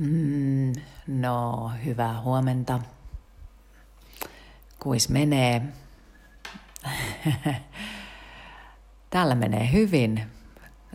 Mm, no, hyvää huomenta. Kuis menee? Täällä menee hyvin.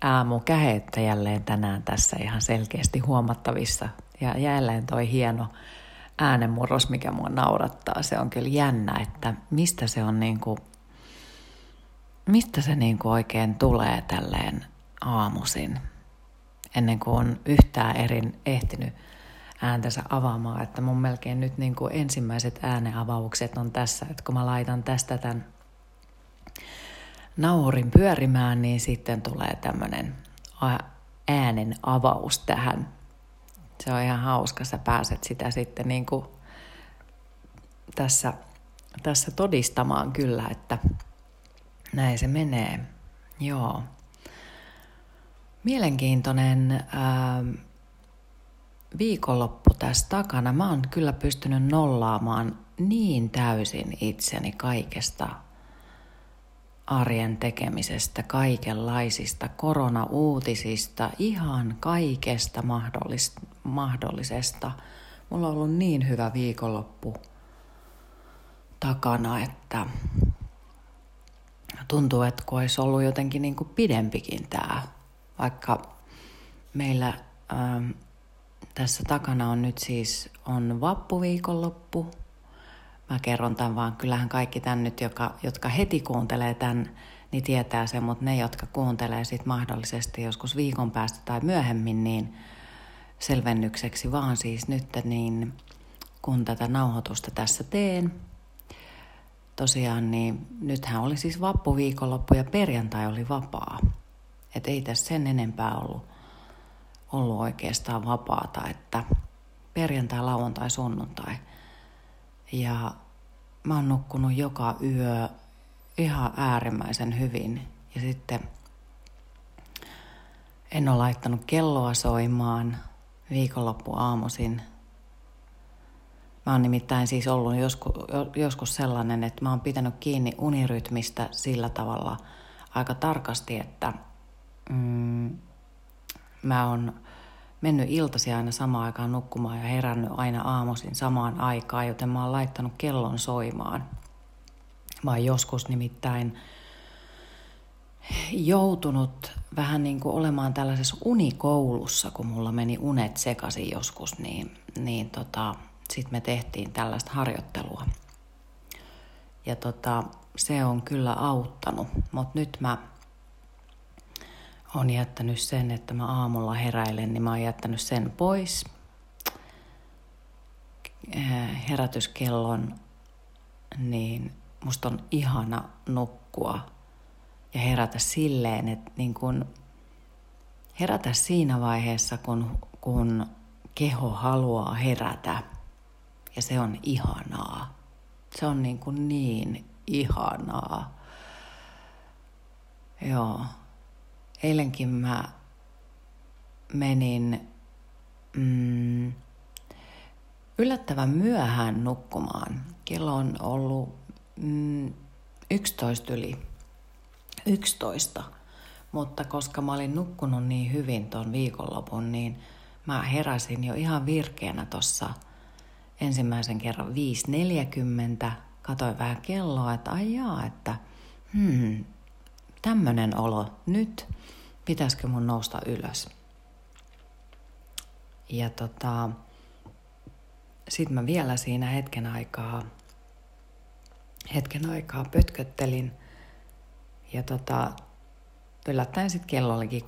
Aamu kähettä jälleen tänään tässä ihan selkeästi huomattavissa. Ja jälleen toi hieno äänenmurros, mikä mua naurattaa. Se on kyllä jännä, että mistä se on niinku, mistä se niinku oikein tulee tälleen aamusin ennen kuin on yhtään erin ehtinyt ääntänsä avaamaan. Että mun melkein nyt niin kuin ensimmäiset ääneavaukset on tässä, että kun mä laitan tästä tämän naurin pyörimään, niin sitten tulee tämmöinen äänen avaus tähän. Se on ihan hauska, sä pääset sitä sitten niin kuin tässä, tässä todistamaan kyllä, että näin se menee. Joo. Mielenkiintoinen ää, viikonloppu tässä takana. Mä oon kyllä pystynyt nollaamaan niin täysin itseni kaikesta arjen tekemisestä, kaikenlaisista koronauutisista, ihan kaikesta mahdollis- mahdollisesta. Mulla on ollut niin hyvä viikonloppu takana, että tuntuu, että kun olisi ollut jotenkin niin kuin pidempikin tämä vaikka meillä ähm, tässä takana on nyt siis on vappuviikonloppu. Mä kerron tämän vaan, kyllähän kaikki tämän nyt, joka, jotka heti kuuntelee tämän, niin tietää sen, mutta ne, jotka kuuntelee sit mahdollisesti joskus viikon päästä tai myöhemmin, niin selvennykseksi vaan siis nyt, niin kun tätä nauhoitusta tässä teen, tosiaan, niin nythän oli siis vappuviikonloppu ja perjantai oli vapaa. Että ei tässä sen enempää ollut, ollut oikeastaan vapaata, että perjantai, lauantai, sunnuntai. Ja mä oon nukkunut joka yö ihan äärimmäisen hyvin. Ja sitten en ole laittanut kelloa soimaan viikonloppu aamuisin. Mä oon nimittäin siis ollut joskus, joskus sellainen, että mä oon pitänyt kiinni unirytmistä sillä tavalla aika tarkasti, että – mm, mä oon mennyt iltasi aina samaan aikaan nukkumaan ja herännyt aina aamuisin samaan aikaan, joten mä oon laittanut kellon soimaan. Mä oon joskus nimittäin joutunut vähän niin kuin olemaan tällaisessa unikoulussa, kun mulla meni unet sekaisin joskus, niin, niin tota, sitten me tehtiin tällaista harjoittelua. Ja tota, se on kyllä auttanut, mutta nyt mä on jättänyt sen, että mä aamulla heräilen, niin mä oon jättänyt sen pois. Äh, herätyskellon, niin musta on ihana nukkua ja herätä silleen, että niin kun herätä siinä vaiheessa, kun, kun keho haluaa herätä. Ja se on ihanaa. Se on niin, kuin niin ihanaa. Joo eilenkin mä menin mm, yllättävän myöhään nukkumaan. Kello on ollut mm, 11 yli 11. Mutta koska mä olin nukkunut niin hyvin ton viikonlopun, niin mä heräsin jo ihan virkeänä tossa ensimmäisen kerran 5.40. Katoin vähän kelloa, että ai jaa, että hmm, tämmöinen olo nyt, pitäisikö mun nousta ylös. Ja tota, sitten mä vielä siinä hetken aikaa, hetken aikaa pötköttelin. Ja tota, yllättäen sitten kello olikin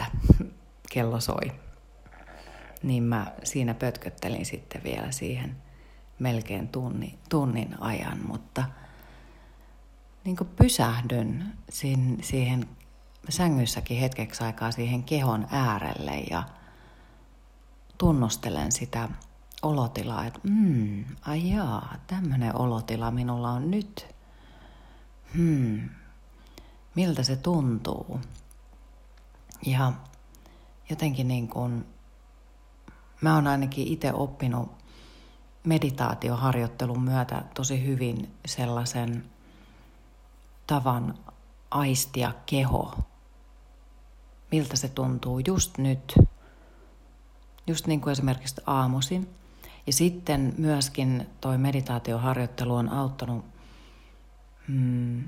6.30. kello soi. Niin mä siinä pötköttelin sitten vielä siihen melkein tunni, tunnin ajan, mutta – niin kuin pysähdyn siihen, siihen sängyssäkin hetkeksi aikaa siihen kehon äärelle ja tunnustelen sitä olotilaa, että mm, ai jaa, tämmöinen olotila minulla on nyt. Hmm, miltä se tuntuu? Ja jotenkin niin kuin, mä oon ainakin itse oppinut meditaatioharjoittelun myötä tosi hyvin sellaisen tavan aistia keho, miltä se tuntuu just nyt. just niin kuin esimerkiksi aamuisin. Ja sitten myöskin toi meditaatioharjoittelu on auttanut mm,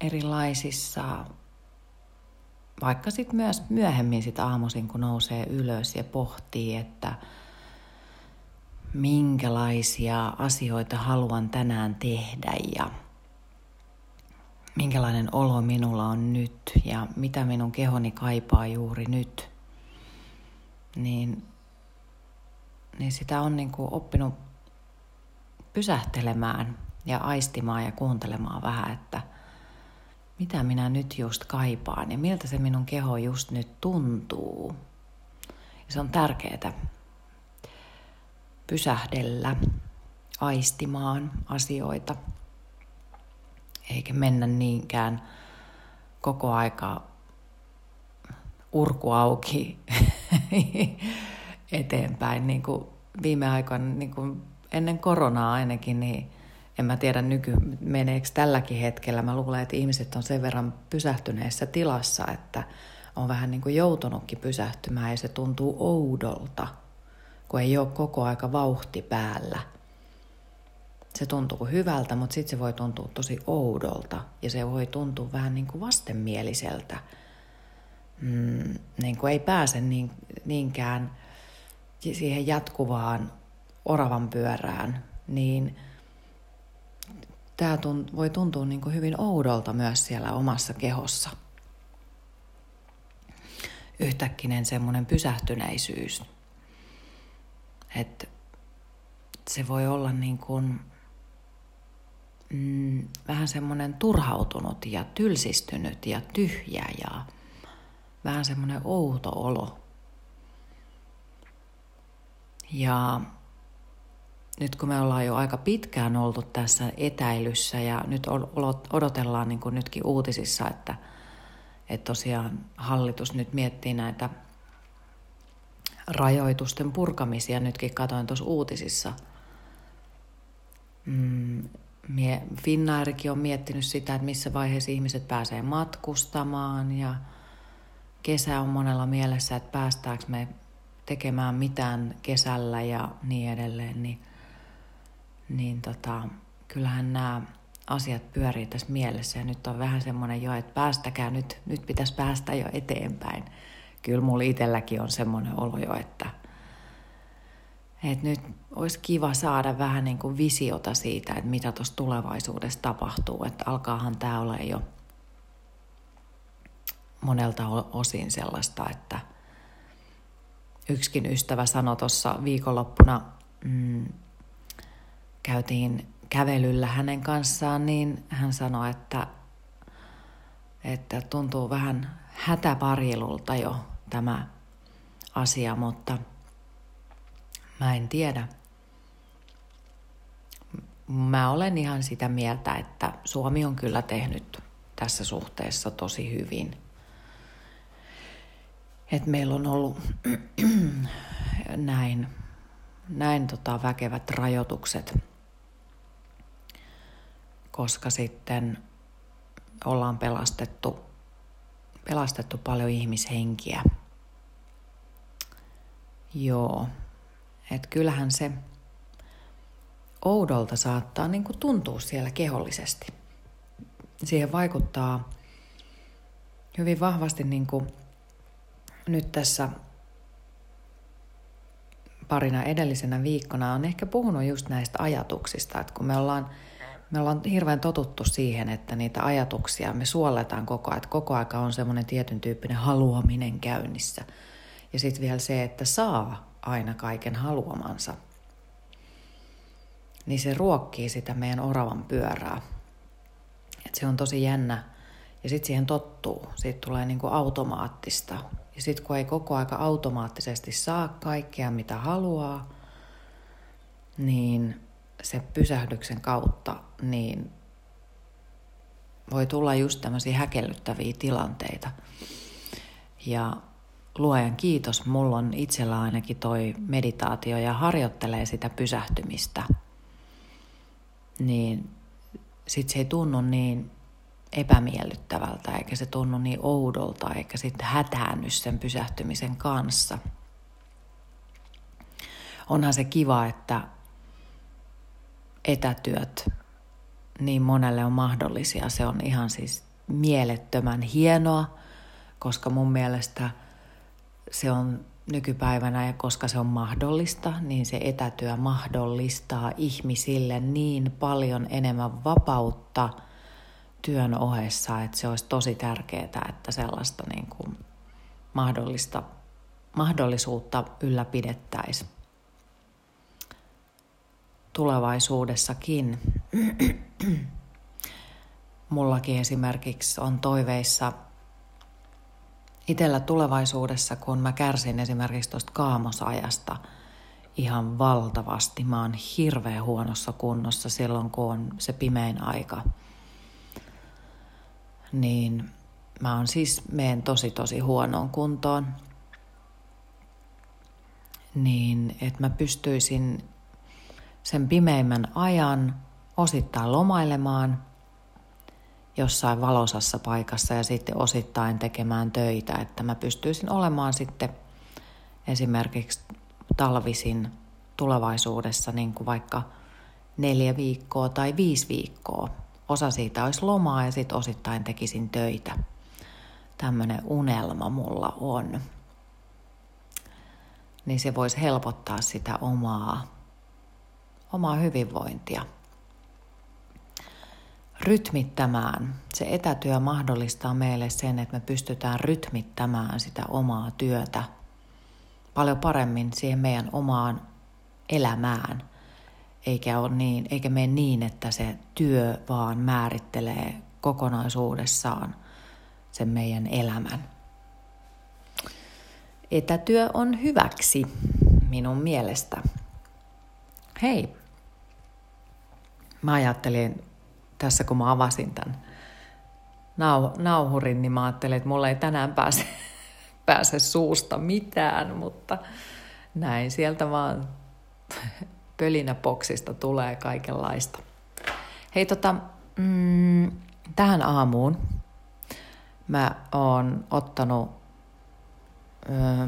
erilaisissa, vaikka sitten myös myöhemmin sit aamuisin, kun nousee ylös ja pohtii, että minkälaisia asioita haluan tänään tehdä ja minkälainen olo minulla on nyt ja mitä minun kehoni kaipaa juuri nyt, niin, niin sitä on niin kuin oppinut pysähtelemään ja aistimaan ja kuuntelemaan vähän, että mitä minä nyt just kaipaan ja miltä se minun keho just nyt tuntuu. Ja se on tärkeää pysähdellä aistimaan asioita – eikä mennä niinkään koko aika urku auki eteenpäin. Niin kuin viime aikoina, niin kuin ennen koronaa ainakin, niin en mä tiedä nyky, meneekö tälläkin hetkellä. Mä luulen, että ihmiset on sen verran pysähtyneessä tilassa, että on vähän niin kuin joutunutkin pysähtymään ja se tuntuu oudolta, kun ei ole koko aika vauhti päällä – se tuntuu hyvältä, mutta sitten se voi tuntua tosi oudolta ja se voi tuntua vähän niin kuin vastenmieliseltä. Mm, niin kuin ei pääse niin, niinkään siihen jatkuvaan oravan pyörään, niin tämä tunt, voi tuntua niin kuin hyvin oudolta myös siellä omassa kehossa. Yhtäkkinen semmoinen pysähtyneisyys. Että se voi olla niin kuin mm, vähän semmoinen turhautunut ja tylsistynyt ja tyhjä ja vähän semmoinen outo olo. Ja nyt kun me ollaan jo aika pitkään oltu tässä etäilyssä ja nyt odotellaan niin kuin nytkin uutisissa, että, että tosiaan hallitus nyt miettii näitä rajoitusten purkamisia. Nytkin katoin tuossa uutisissa, mm, Finnairikin on miettinyt sitä, että missä vaiheessa ihmiset pääsee matkustamaan ja kesä on monella mielessä, että päästäänkö me tekemään mitään kesällä ja niin edelleen, niin, niin tota, kyllähän nämä asiat pyörii tässä mielessä ja nyt on vähän semmoinen jo, että päästäkää nyt, nyt pitäisi päästä jo eteenpäin. Kyllä mulla itselläkin on semmoinen olo jo, että että nyt olisi kiva saada vähän niin kuin visiota siitä, että mitä tuossa tulevaisuudessa tapahtuu. Että alkaahan tämä ole jo monelta osin sellaista, että yksikin ystävä sanoi tuossa viikonloppuna, mm, käytiin kävelyllä hänen kanssaan, niin hän sanoi, että, että tuntuu vähän hätäparjelulta jo tämä asia, mutta – Mä en tiedä. Mä olen ihan sitä mieltä, että Suomi on kyllä tehnyt tässä suhteessa tosi hyvin. Et meillä on ollut näin, näin tota väkevät rajoitukset, koska sitten ollaan pelastettu, pelastettu paljon ihmishenkiä. Joo, että kyllähän se oudolta saattaa niin kuin tuntua siellä kehollisesti. Siihen vaikuttaa hyvin vahvasti niin kuin nyt tässä parina edellisenä viikkona on ehkä puhunut just näistä ajatuksista, että kun me ollaan, me ollaan hirveän totuttu siihen, että niitä ajatuksia me suolletaan koko ajan, että koko aika on semmoinen tietyn tyyppinen haluaminen käynnissä. Ja sitten vielä se, että saa aina kaiken haluamansa, niin se ruokkii sitä meidän oravan pyörää. Et se on tosi jännä. Ja sitten siihen tottuu. Siitä tulee niinku automaattista. Ja sitten kun ei koko aika automaattisesti saa kaikkea, mitä haluaa, niin se pysähdyksen kautta niin voi tulla just tämmöisiä häkellyttäviä tilanteita. Ja luojan kiitos, mulla on itsellä ainakin toi meditaatio ja harjoittelee sitä pysähtymistä, niin sit se ei tunnu niin epämiellyttävältä, eikä se tunnu niin oudolta, eikä sitten hätäänny sen pysähtymisen kanssa. onhan se kiva, että etätyöt niin monelle on mahdollisia. Se on ihan siis mielettömän hienoa, koska mun mielestä se on nykypäivänä ja koska se on mahdollista, niin se etätyö mahdollistaa ihmisille niin paljon enemmän vapautta työn ohessa, että se olisi tosi tärkeää, että sellaista niin kuin mahdollista, mahdollisuutta ylläpidettäisiin tulevaisuudessakin. Mullakin esimerkiksi on toiveissa itsellä tulevaisuudessa, kun mä kärsin esimerkiksi tuosta kaamosajasta ihan valtavasti. Mä oon hirveän huonossa kunnossa silloin, kun on se pimein aika. Niin mä oon siis, meen tosi tosi huonoon kuntoon. Niin, että mä pystyisin sen pimeimmän ajan osittain lomailemaan jossain valosassa paikassa ja sitten osittain tekemään töitä, että mä pystyisin olemaan sitten esimerkiksi talvisin tulevaisuudessa niin kuin vaikka neljä viikkoa tai viisi viikkoa. Osa siitä olisi lomaa ja sitten osittain tekisin töitä. Tämmöinen unelma mulla on. Niin se voisi helpottaa sitä omaa omaa hyvinvointia. Rytmittämään. Se etätyö mahdollistaa meille sen, että me pystytään rytmittämään sitä omaa työtä paljon paremmin siihen meidän omaan elämään. Eikä, ole niin, eikä mene niin, että se työ vaan määrittelee kokonaisuudessaan sen meidän elämän. Etätyö on hyväksi minun mielestä. Hei, mä ajattelin tässä, kun mä avasin tämän nau, nauhurin, niin mä ajattelin, että mulla ei tänään pääse, pääse suusta mitään, mutta näin sieltä vaan pölinäpoksista tulee kaikenlaista. Hei tota, mm, tähän aamuun mä oon ottanut öö,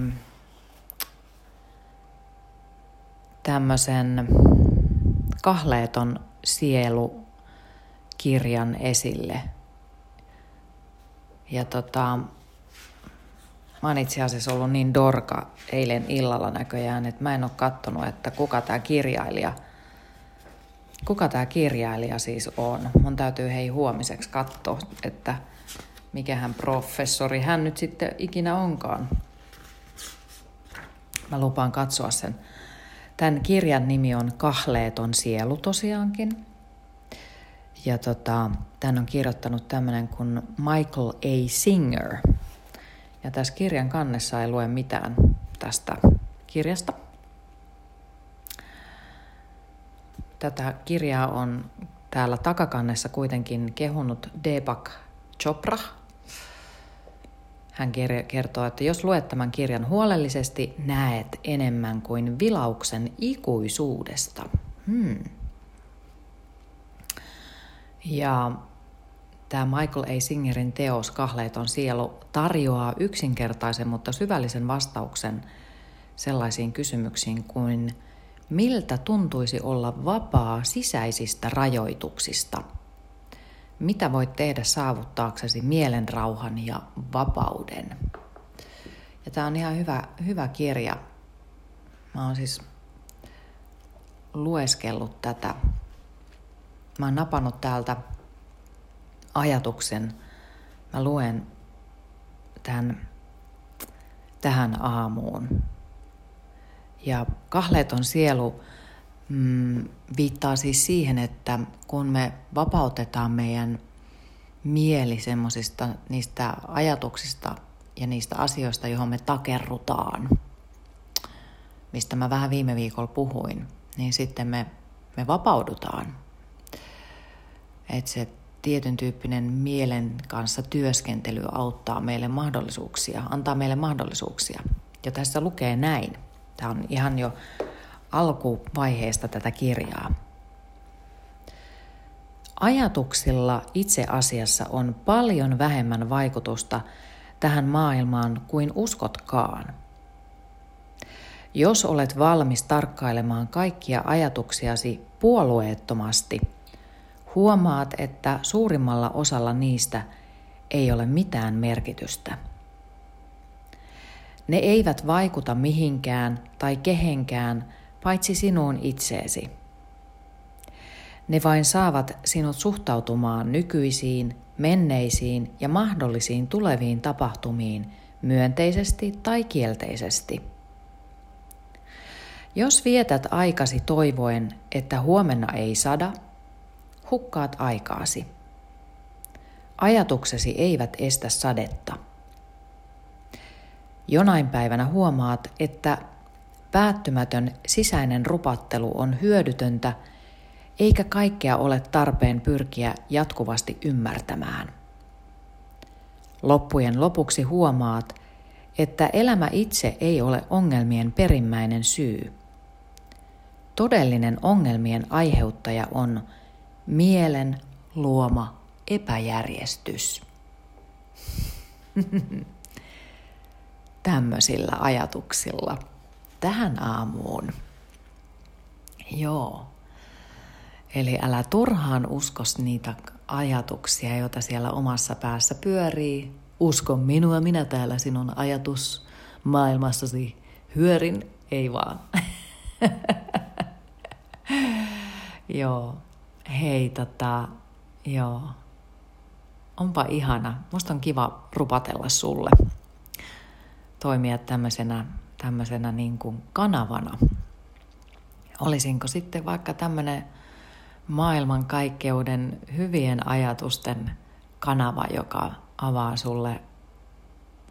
tämmöisen kahleeton sielu kirjan esille. Ja tota, mä oon itse asiassa ollut niin dorka eilen illalla näköjään, että mä en ole kattonut, että kuka tämä kirjailija, kuka tämä kirjailija siis on. Mun täytyy hei huomiseksi katsoa, että mikä hän professori hän nyt sitten ikinä onkaan. Mä lupaan katsoa sen Tämän kirjan nimi on Kahleeton sielu tosiaankin. Ja tota, tämän on kirjoittanut tämmöinen kuin Michael A. Singer. Ja tässä kirjan kannessa ei lue mitään tästä kirjasta. Tätä kirjaa on täällä takakannessa kuitenkin kehunut Deepak Chopra – hän kertoo, että jos luet tämän kirjan huolellisesti, näet enemmän kuin vilauksen ikuisuudesta. Hmm. Ja tämä Michael A. Singerin teos Kahleeton sielu tarjoaa yksinkertaisen, mutta syvällisen vastauksen sellaisiin kysymyksiin kuin miltä tuntuisi olla vapaa sisäisistä rajoituksista – mitä voit tehdä saavuttaaksesi mielenrauhan ja vapauden? Ja tämä on ihan hyvä, hyvä kirja. Mä oon siis lueskellut tätä. Mä oon napannut täältä ajatuksen. Mä luen tämän, tähän aamuun. Ja kahleeton sielu mm, viittaa siis siihen, että kun me vapautetaan meidän mieli semmoisista niistä ajatuksista ja niistä asioista, johon me takerrutaan, mistä mä vähän viime viikolla puhuin, niin sitten me, me vapaudutaan. Että se tietyn tyyppinen mielen kanssa työskentely auttaa meille mahdollisuuksia, antaa meille mahdollisuuksia. Ja tässä lukee näin. Tämä on ihan jo alkuvaiheesta tätä kirjaa. Ajatuksilla itse asiassa on paljon vähemmän vaikutusta tähän maailmaan kuin uskotkaan. Jos olet valmis tarkkailemaan kaikkia ajatuksiasi puolueettomasti, huomaat, että suurimmalla osalla niistä ei ole mitään merkitystä. Ne eivät vaikuta mihinkään tai kehenkään, paitsi sinuun itseesi. Ne vain saavat sinut suhtautumaan nykyisiin, menneisiin ja mahdollisiin tuleviin tapahtumiin myönteisesti tai kielteisesti. Jos vietät aikasi toivoen, että huomenna ei sada, hukkaat aikaasi. Ajatuksesi eivät estä sadetta. Jonain päivänä huomaat, että päättymätön sisäinen rupattelu on hyödytöntä, eikä kaikkea ole tarpeen pyrkiä jatkuvasti ymmärtämään. Loppujen lopuksi huomaat, että elämä itse ei ole ongelmien perimmäinen syy. Todellinen ongelmien aiheuttaja on mielen luoma epäjärjestys. Tämmöisillä ajatuksilla tähän aamuun. Joo. Eli älä turhaan uskos niitä ajatuksia, joita siellä omassa päässä pyörii. Usko minua, minä täällä sinun ajatus maailmassasi hyörin, ei vaan. joo, hei tota, joo. Onpa ihana. Musta on kiva rupatella sulle. Toimia tämmöisenä, tämmöisenä niin kuin kanavana. Olisinko sitten vaikka tämmöinen maailmankaikkeuden hyvien ajatusten kanava, joka avaa sulle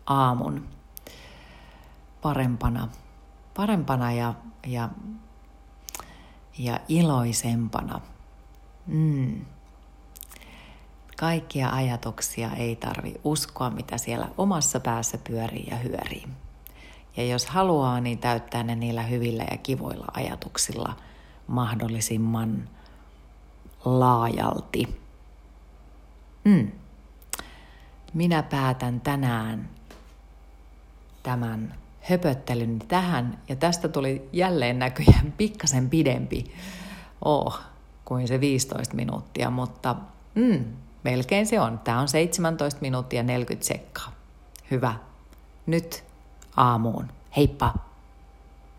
aamun parempana, parempana ja, ja, ja iloisempana. Mm. Kaikkia ajatuksia ei tarvi uskoa, mitä siellä omassa päässä pyörii ja hyörii. Ja jos haluaa, niin täyttää ne niillä hyvillä ja kivoilla ajatuksilla mahdollisimman laajalti. Mm. Minä päätän tänään tämän höpöttelyn tähän, ja tästä tuli jälleen näköjään pikkasen pidempi oh, kuin se 15 minuuttia, mutta mm, melkein se on. Tämä on 17 minuuttia 40 sekkaa. Hyvä. Nyt aamuun. Heippa!